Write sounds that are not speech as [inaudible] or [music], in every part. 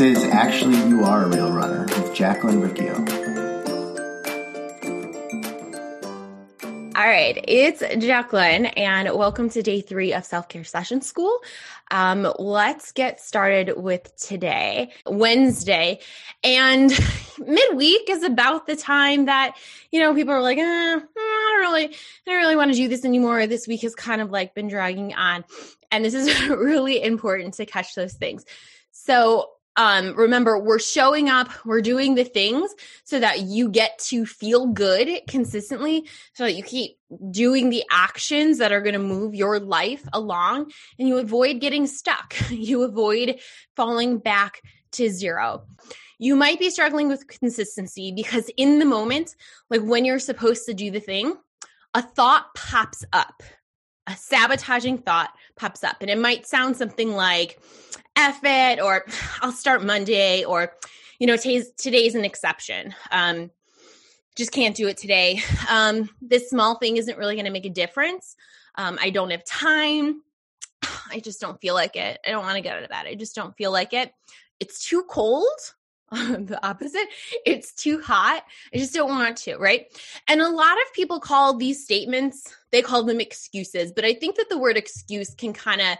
Is Actually You Are a Real Runner with Jacqueline Riccio. All right, it's Jacqueline, and welcome to day three of Self Care Session School. Um, let's get started with today, Wednesday. And [laughs] midweek is about the time that, you know, people are like, eh, I don't really, I don't really want to do this anymore. This week has kind of like been dragging on. And this is [laughs] really important to catch those things. So um, remember, we're showing up, we're doing the things so that you get to feel good consistently, so that you keep doing the actions that are going to move your life along and you avoid getting stuck. [laughs] You avoid falling back to zero. You might be struggling with consistency because in the moment, like when you're supposed to do the thing, a thought pops up a sabotaging thought pops up. And it might sound something like, F it, or I'll start Monday, or, you know, today's, today's an exception. Um, just can't do it today. Um, this small thing isn't really going to make a difference. Um, I don't have time. [sighs] I just don't feel like it. I don't want to get out of bed. I just don't feel like it. It's too cold. [laughs] the opposite. It's too hot. I just don't want to, right? And a lot of people call these statements, they call them excuses, but I think that the word excuse can kind of,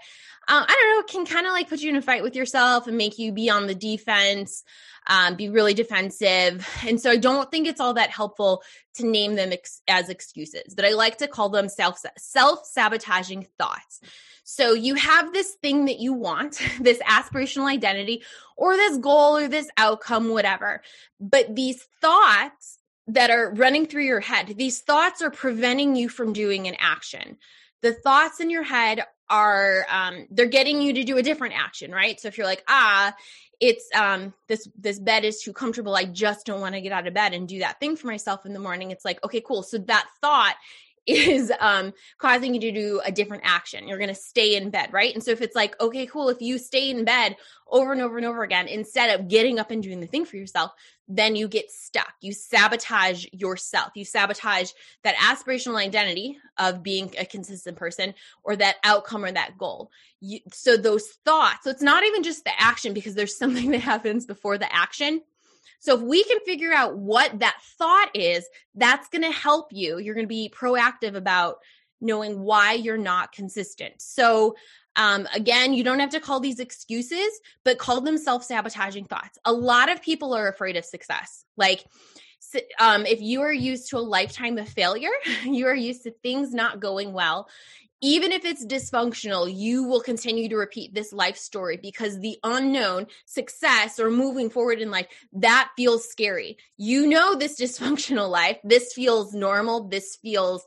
uh, I don't know, can kind of like put you in a fight with yourself and make you be on the defense, um, be really defensive. And so I don't think it's all that helpful to name them ex- as excuses, but I like to call them self self sabotaging thoughts. So you have this thing that you want, [laughs] this aspirational identity, or this goal, or this outcome, whatever. But these thoughts that are running through your head, these thoughts are preventing you from doing an action. The thoughts in your head are um, they're getting you to do a different action, right? So if you're like, ah, it's um this this bed is too comfortable i just don't want to get out of bed and do that thing for myself in the morning it's like okay cool so that thought is um, causing you to do a different action. You're going to stay in bed, right? And so if it's like, okay, cool, if you stay in bed over and over and over again instead of getting up and doing the thing for yourself, then you get stuck. You sabotage yourself. You sabotage that aspirational identity of being a consistent person or that outcome or that goal. You, so those thoughts, so it's not even just the action because there's [laughs] something that happens before the action so if we can figure out what that thought is, that's going to help you. You're going to be proactive about knowing why you're not consistent. So um, again, you don't have to call these excuses, but call them self sabotaging thoughts. A lot of people are afraid of success. Like, um, if you are used to a lifetime of failure, [laughs] you are used to things not going well, even if it's dysfunctional, you will continue to repeat this life story because the unknown success or moving forward in life, that feels scary. You know, this dysfunctional [laughs] life, this feels normal, this feels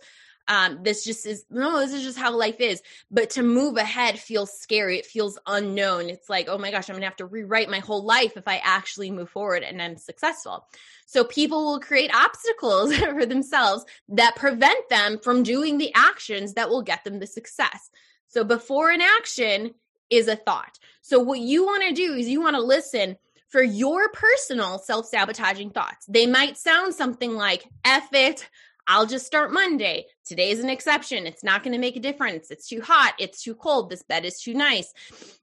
um, this just is no, this is just how life is. But to move ahead feels scary. It feels unknown. It's like, oh my gosh, I'm gonna have to rewrite my whole life if I actually move forward and I'm successful. So people will create obstacles [laughs] for themselves that prevent them from doing the actions that will get them the success. So before an action is a thought. So what you want to do is you want to listen for your personal self sabotaging thoughts. They might sound something like, F it, I'll just start Monday. Today's an exception. It's not going to make a difference. It's too hot. It's too cold. This bed is too nice.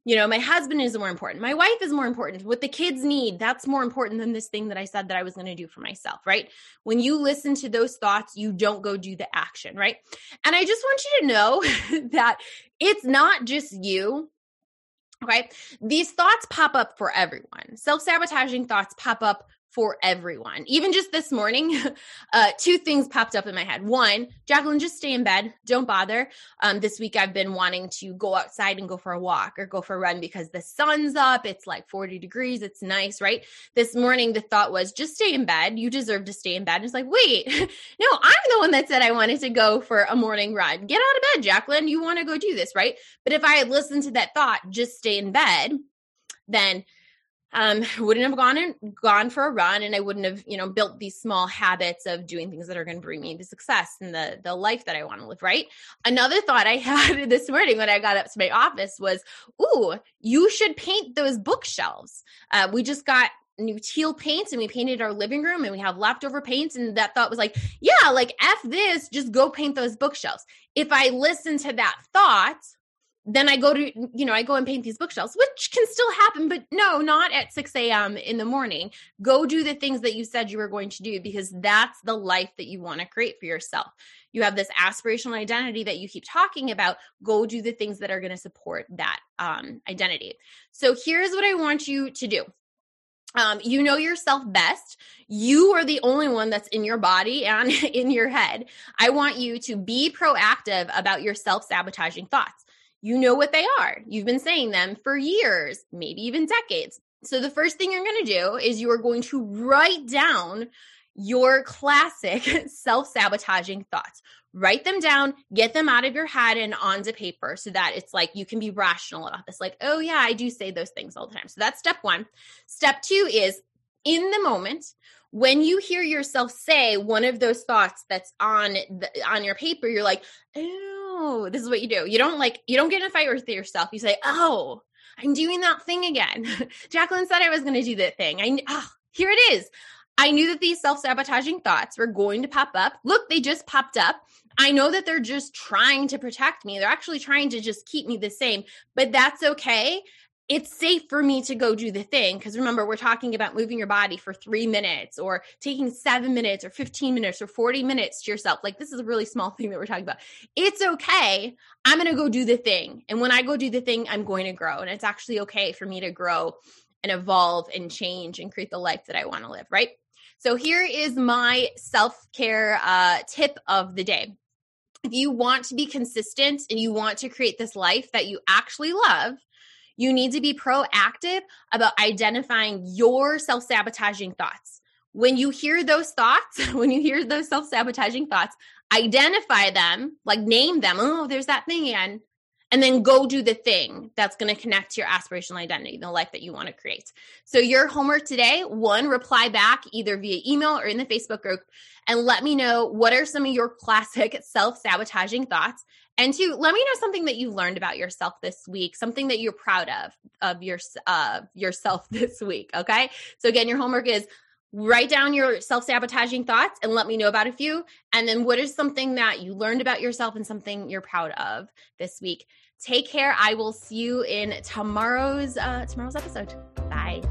You know, my husband is more important. My wife is more important. What the kids need, that's more important than this thing that I said that I was going to do for myself, right? When you listen to those thoughts, you don't go do the action, right? And I just want you to know [laughs] that it's not just you Okay. These thoughts pop up for everyone. Self sabotaging thoughts pop up for everyone. Even just this morning, [laughs] uh, two things popped up in my head. One, Jacqueline, just stay in bed. Don't bother. Um, this week I've been wanting to go outside and go for a walk or go for a run because the sun's up. It's like 40 degrees. It's nice, right? This morning, the thought was just stay in bed. You deserve to stay in bed. it's like, wait, [laughs] no, I'm the one that said I wanted to go for a morning run. Get out of bed, Jacqueline. You want to go do this, right? But if I had listened to that thought, just stay in bed, then um, [laughs] wouldn't have gone and gone for a run and I wouldn't have, you know, built these small habits of doing things that are going to bring me to success and the the life that I want to live, right? Another thought I [laughs] had this morning when I got up to my office was, "Ooh, you should paint those bookshelves." Uh, we just got new teal paints and we painted our living room and we have leftover paints and that thought was like, "Yeah, like f this, just go paint those bookshelves." If I listen to that thought, then I go to, you know, I go and paint these bookshelves, which can still happen, but no, not at 6 a.m. in the morning. Go do the things that you said you were going to do because that's the life that you want to create for yourself. You have this aspirational identity that you keep talking about. Go do the things that are going to support that um, identity. So here's what I want you to do. Um, you know yourself best. You are the only one that's in your body and [laughs] in your head. I want you to be proactive about your self sabotaging thoughts. You know what they are. You've been saying them for years, maybe even decades. So the first thing you're going to do is you are going to write down your classic [laughs] self sabotaging thoughts. Write them down, get them out of your head and onto paper so that it's like you can be rational about this. Like, oh, yeah, I do say those things all the time. So that's step one. Step two is in the moment, when you hear yourself say one of those thoughts that's on the, on your paper, you're like, oh, this is what you do. You don't like, you don't get in a fight with yourself. You say, oh, I'm doing that thing again. [laughs] Jacqueline said I was going to do that thing. I, oh, here it is. I knew that these self sabotaging thoughts were going to pop up. Look, they just popped up. I know that they're just trying to protect me. They're actually trying to just keep me the same, but that's okay. It's safe for me to go do the thing. Because remember, we're talking about moving your body for three minutes or taking seven minutes or 15 minutes or 40 minutes to yourself. Like, this is a really small [laughs] thing that we're talking about. It's okay. I'm going to go do the thing. And when I go do the thing, I'm going to grow. And it's actually okay for me to grow and evolve and change and create the life that I want to live, right? So here is my self care uh, tip of the day. If you want to be consistent and you want to create this life that you actually love, you need to be proactive about identifying your self sabotaging thoughts. When you hear those thoughts, [laughs] when you hear those self sabotaging thoughts, identify them, like name them. Oh, there's that thing again and then go do the thing that's going to connect to your aspirational identity, the life that you want to create. So, your homework today one, reply back either via email or in the Facebook group and let me know what are some of your [laughs] classic self sabotaging thoughts. And two, let me know something that you learned about yourself this week, something that you're proud of of your uh, yourself [laughs] this week. Okay. So again, your homework is write down your self sabotaging thoughts and let me know about a few. And then what is something that you learned about yourself and something you're proud of this week? Take care. I will see you in tomorrow's uh, tomorrow's episode. Bye.